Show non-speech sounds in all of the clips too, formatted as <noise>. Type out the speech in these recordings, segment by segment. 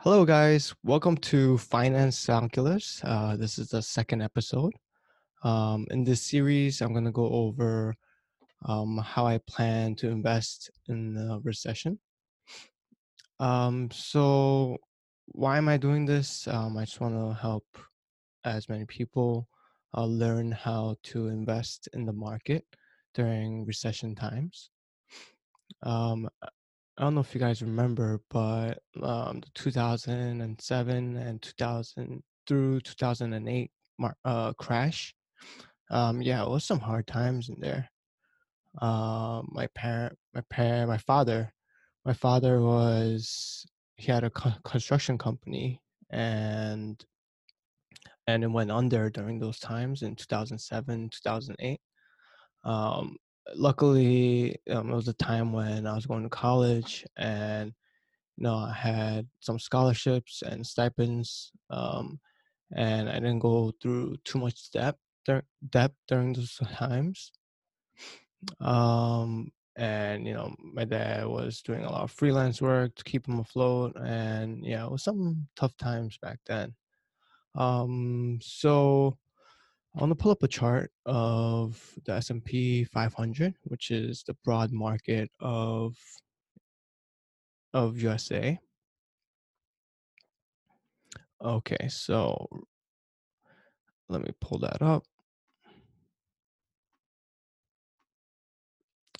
Hello, guys. Welcome to Finance Calculus. Uh, this is the second episode. Um, in this series, I'm going to go over um, how I plan to invest in the recession. Um, so, why am I doing this? Um, I just want to help as many people uh, learn how to invest in the market during recession times. I don't know if you guys remember, but um, the 2007 and 2000 through 2008 uh, crash. Um, yeah, it was some hard times in there. Uh, my parent, my parent, my father, my father was he had a co- construction company and and it went under during those times in 2007 2008 um, luckily um, it was a time when i was going to college and you know i had some scholarships and stipends um, and i didn't go through too much debt dur- debt during those times. Um, and you know my dad was doing a lot of freelance work to keep him afloat and yeah it was some tough times back then. Um, so I want to pull up a chart of the S&P 500, which is the broad market of of USA. Okay, so let me pull that up.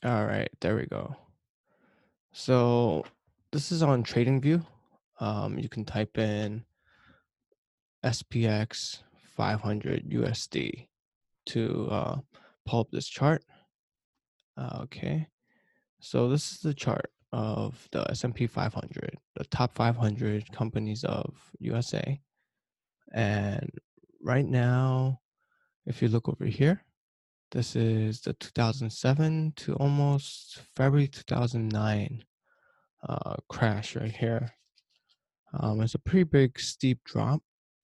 All right, there we go. So this is on TradingView. Um, you can type in SPX 500 USD to uh, pull up this chart. Okay, so this is the chart of the S&P 500, the top 500 companies of USA. And right now, if you look over here, this is the 2007 to almost February 2009 uh, crash right here. Um, it's a pretty big steep drop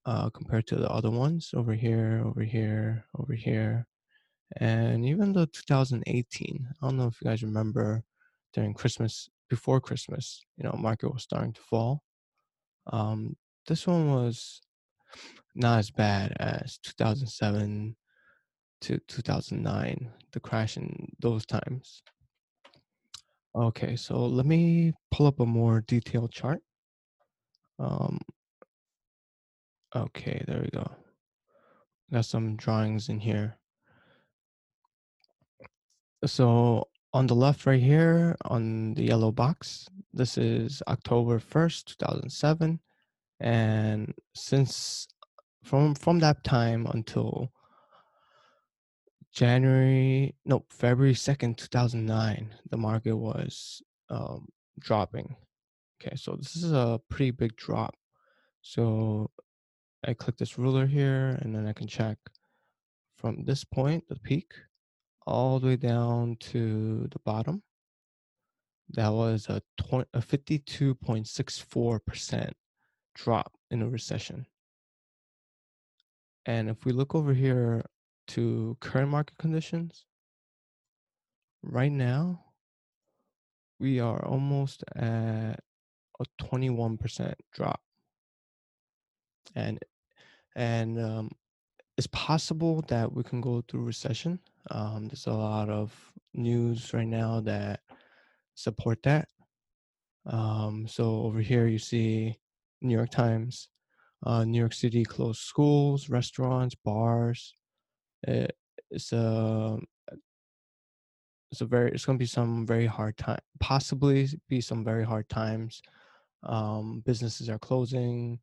uh, compared to the other ones over here, over here, over here, and even the 2018. I don't know if you guys remember during Christmas, before Christmas, you know, market was starting to fall. Um, this one was not as bad as 2007 to 2009, the crash in those times. Okay, so let me pull up a more detailed chart. Um, okay, there we go. Got some drawings in here. So on the left right here on the yellow box, this is October 1st, 2007. And since from from that time until January, no, February 2nd, 2009, the market was um, dropping. Okay, so this is a pretty big drop. So I click this ruler here and then I can check from this point, the peak, all the way down to the bottom. That was a, 20, a 52.64% drop in a recession. And if we look over here to current market conditions, right now we are almost at a 21% drop. And and um, it's possible that we can go through recession. Um, there's a lot of news right now that support that. Um, so over here you see New York Times, uh, New York City closed schools, restaurants, bars. It, it's a it's a very it's going to be some very hard time possibly be some very hard times um, businesses are closing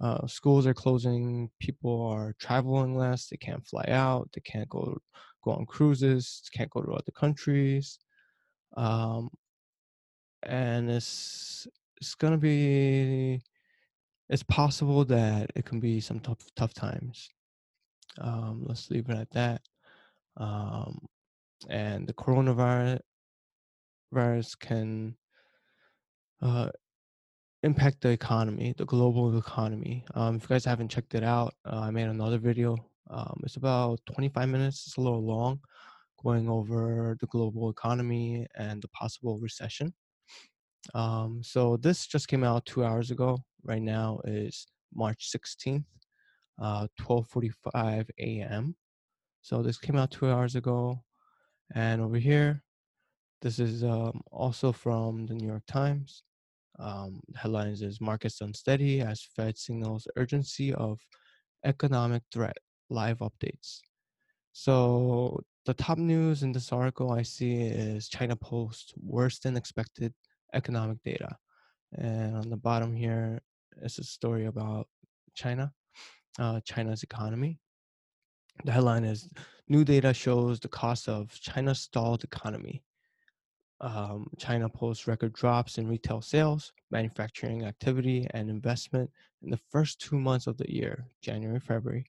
uh, schools are closing people are traveling less they can't fly out they can't go go on cruises can't go to other countries um, and it's it's to be it's possible that it can be some tough tough times. Um, let's leave it at that. Um, and the coronavirus virus can uh, impact the economy, the global economy. Um, if you guys haven't checked it out, uh, I made another video. Um, it's about 25 minutes. It's a little long, going over the global economy and the possible recession. Um, so this just came out two hours ago. right now is March 16th, uh, 12:45 a.m. So this came out two hours ago, and over here, this is um, also from the New York Times. Um, headlines is markets unsteady as Fed signals urgency of economic threat. Live updates. So the top news in this article I see is China posts worse than expected economic data. And on the bottom here is a story about China, uh, China's economy. The headline is New data shows the cost of China's stalled economy. Um, China posts record drops in retail sales, manufacturing activity, and investment in the first two months of the year, January, February.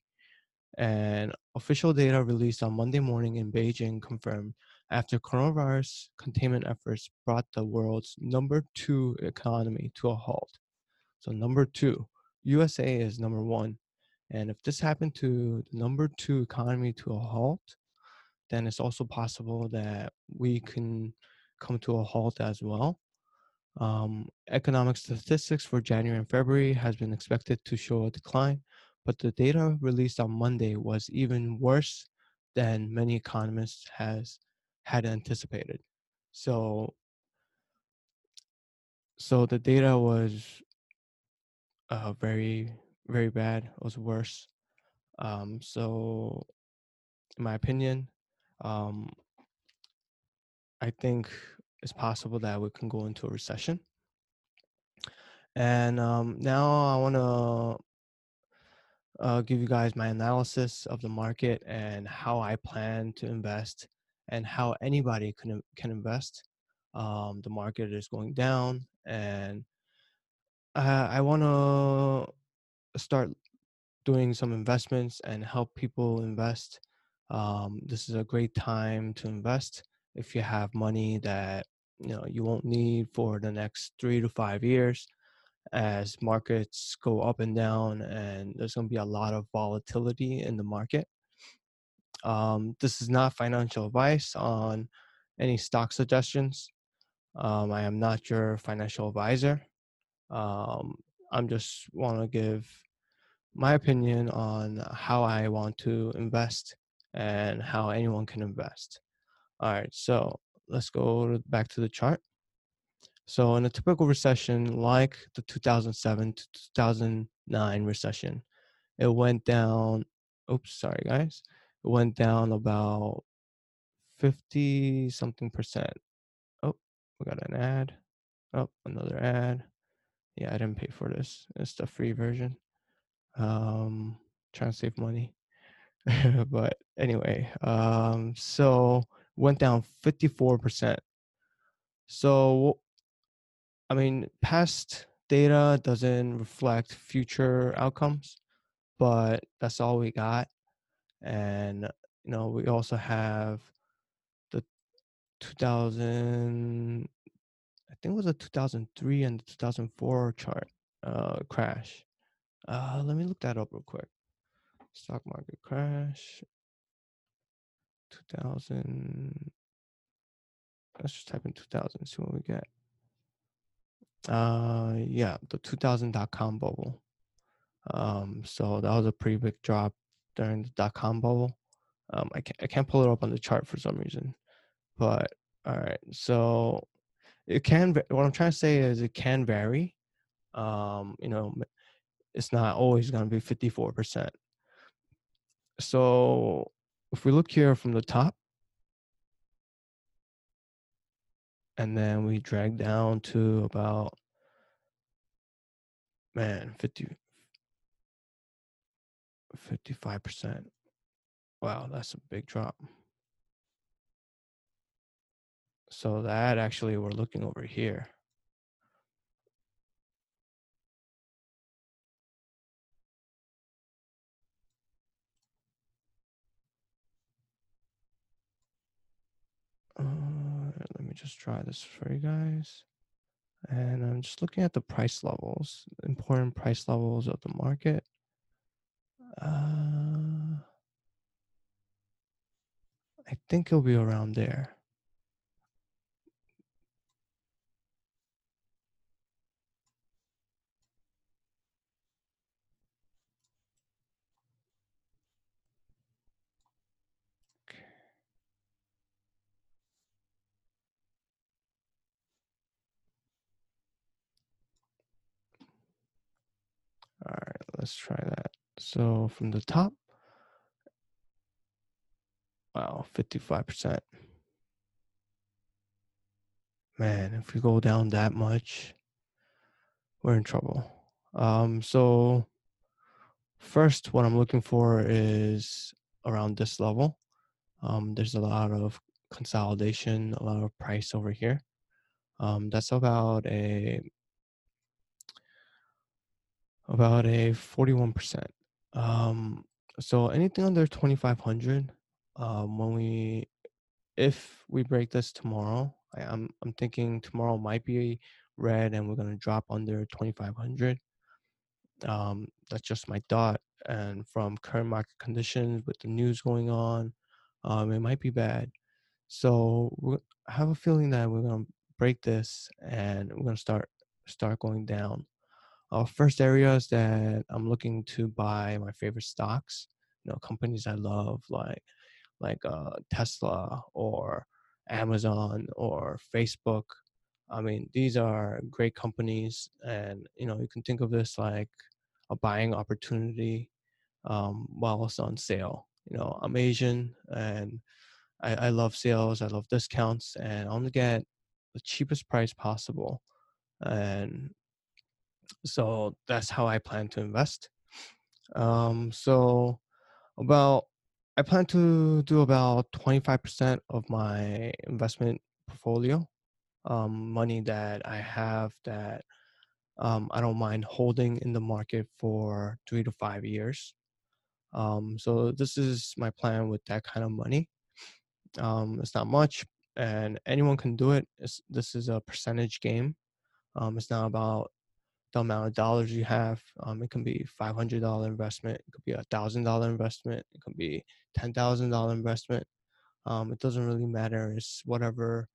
And official data released on Monday morning in Beijing confirmed after coronavirus containment efforts brought the world's number two economy to a halt. So, number two, USA is number one. And if this happened to the number two economy to a halt, then it's also possible that we can come to a halt as well. Um, economic statistics for January and February has been expected to show a decline, but the data released on Monday was even worse than many economists has had anticipated. So, so the data was uh, very, very bad. It was worse. Um, so, in my opinion, um, I think it's possible that we can go into a recession. And um, now I want to uh, give you guys my analysis of the market and how I plan to invest and how anybody can can invest. Um, the market is going down, and uh, I want to start doing some investments and help people invest. Um, this is a great time to invest if you have money that you know you won't need for the next three to five years as markets go up and down and there's going to be a lot of volatility in the market. Um, this is not financial advice on any stock suggestions. Um, i am not your financial advisor. Um, i'm just want to give my opinion on how i want to invest and how anyone can invest all right so let's go back to the chart so in a typical recession like the 2007 to 2009 recession, it went down, oops, sorry guys, it went down about 50 something percent. Oh, we got an ad. Oh, another ad. Yeah, I didn't pay for this. It's the free version. Um, trying to save money. <laughs> but anyway, um, so went down 54%. So I mean, past data doesn't reflect future outcomes, but that's all we got. And, you know, we also have the 2000, I think it was a 2003 and 2004 chart uh, crash. Uh, let me look that up real quick. Stock market crash. 2000. Let's just type in 2000 see what we get. Uh, yeah, the 2000 dot com bubble. Um, so that was a pretty big drop during the dot com bubble. Um, I can't I can't pull it up on the chart for some reason, but all right. So it can. What I'm trying to say is it can vary. Um, you know, it's not always going to be 54 percent. So if we look here from the top, and then we drag down to about man 50 55% wow that's a big drop. So that actually we're looking over here me just try this for you guys. And I'm just looking at the price levels, important price levels of the market. Uh, I think it'll be around there. Let's try that. So from the top, wow, 55%. Man, if we go down that much, we're in trouble. Um, so first, what I'm looking for is around this level. Um, there's a lot of consolidation, a lot of price over here. Um, that's about a about a 41%. Um, so anything under 2500 um, when we if we break this tomorrow, I, I'm I'm thinking tomorrow might be red and we're gonna drop under 2500. Um, that's just my thought. And from current market conditions with the news going on, um, it might be bad. So I have a feeling that we're gonna break this and we're gonna start start going down. Uh, first areas that I'm looking to buy my favorite stocks, you know, companies I love like like uh, Tesla or Amazon or Facebook. I mean, these are great companies, and you know, you can think of this like a buying opportunity um, while it's on sale. You know, I'm Asian and I, I love sales, I love discounts, and I want to get the cheapest price possible. And so that's how I plan to invest. Um, so about I plan to do about 25% of my investment portfolio, um, money that I have that um, I don't mind holding in the market for three to five years. Um, so this is my plan with that kind of money. Um, it's not much, and anyone can do it. It's, this is a percentage game. Um, it's not about the amount of dollars you have. Um, it can be five hundred dollar investment. It could be a thousand dollar investment. It can be ten thousand dollar investment. Um, it doesn't really matter. It's whatever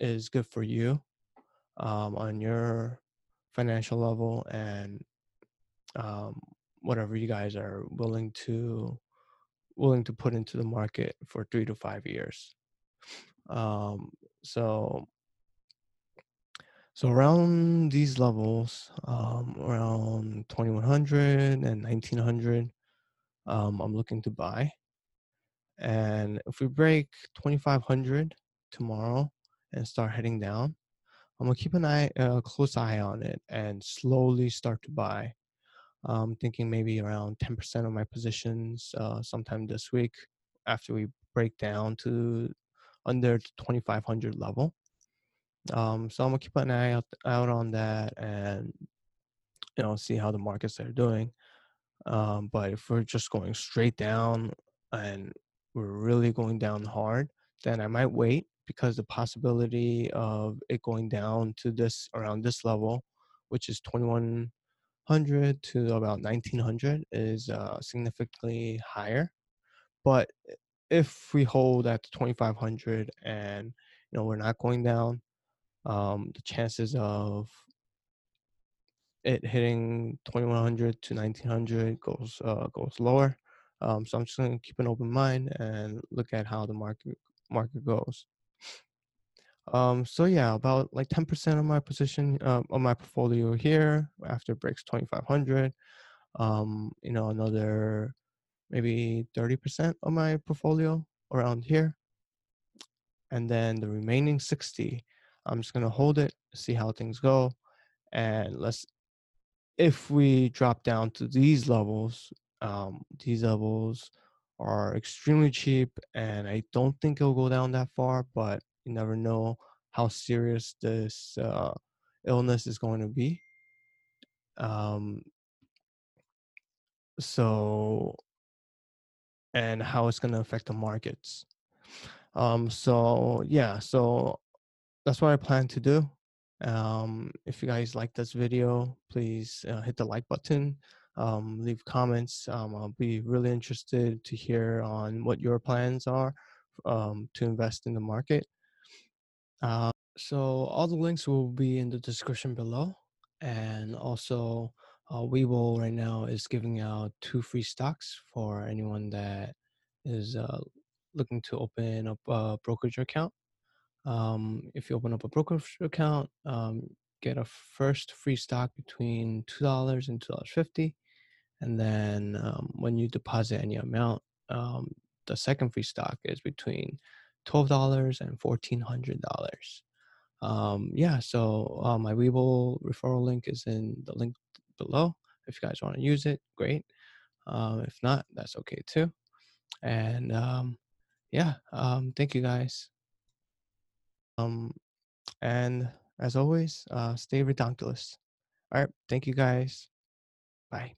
is good for you um, on your financial level and um, whatever you guys are willing to willing to put into the market for three to five years. Um, so so around these levels, um, around 2100 and 1900, um, I'm looking to buy. And if we break 2500 tomorrow and start heading down, I'm gonna keep an eye, a close eye on it, and slowly start to buy. I'm thinking maybe around 10% of my positions uh, sometime this week after we break down to under 2500 level. Um, so I'm gonna keep an eye out, out on that and you know see how the markets are doing. Um, but if we're just going straight down and we're really going down hard, then I might wait because the possibility of it going down to this around this level, which is 2100 to about 1900, is uh, significantly higher. But if we hold at 2500 and you know we're not going down, um, the chances of it hitting 2100 to 1900 goes uh, goes lower. Um, so I'm just going to keep an open mind and look at how the market market goes. Um, so yeah, about like 10% of my position uh, of my portfolio here after it breaks 2500. Um, you know, another maybe 30% of my portfolio around here. And then the remaining 60, I'm just gonna hold it, see how things go. And let's if we drop down to these levels, um, these levels are extremely cheap and I don't think it'll go down that far, but you never know how serious this uh, illness is going to be. Um, so, and how it's going to affect the markets. Um, so, yeah, so that's what I plan to do. Um, if you guys like this video, please uh, hit the like button, um, leave comments. Um, I'll be really interested to hear on what your plans are um, to invest in the market. Uh, so all the links will be in the description below. And also, uh, Webull right now is giving out two free stocks for anyone that is uh, looking to open up a brokerage account. Um, if you open up a brokerage account, um, get a first free stock between $2 and $2.50. and then um, when you deposit any amount, um, the second free stock is between twelve dollars and fourteen hundred dollars. Um, yeah, so uh, my Webull referral link is in the link below. If you guys want to use it, great. Um, if not, that's okay too. And yeah, thank you guys. Um, and as always, uh, stay redonkulous. All right, thank you guys. Bye.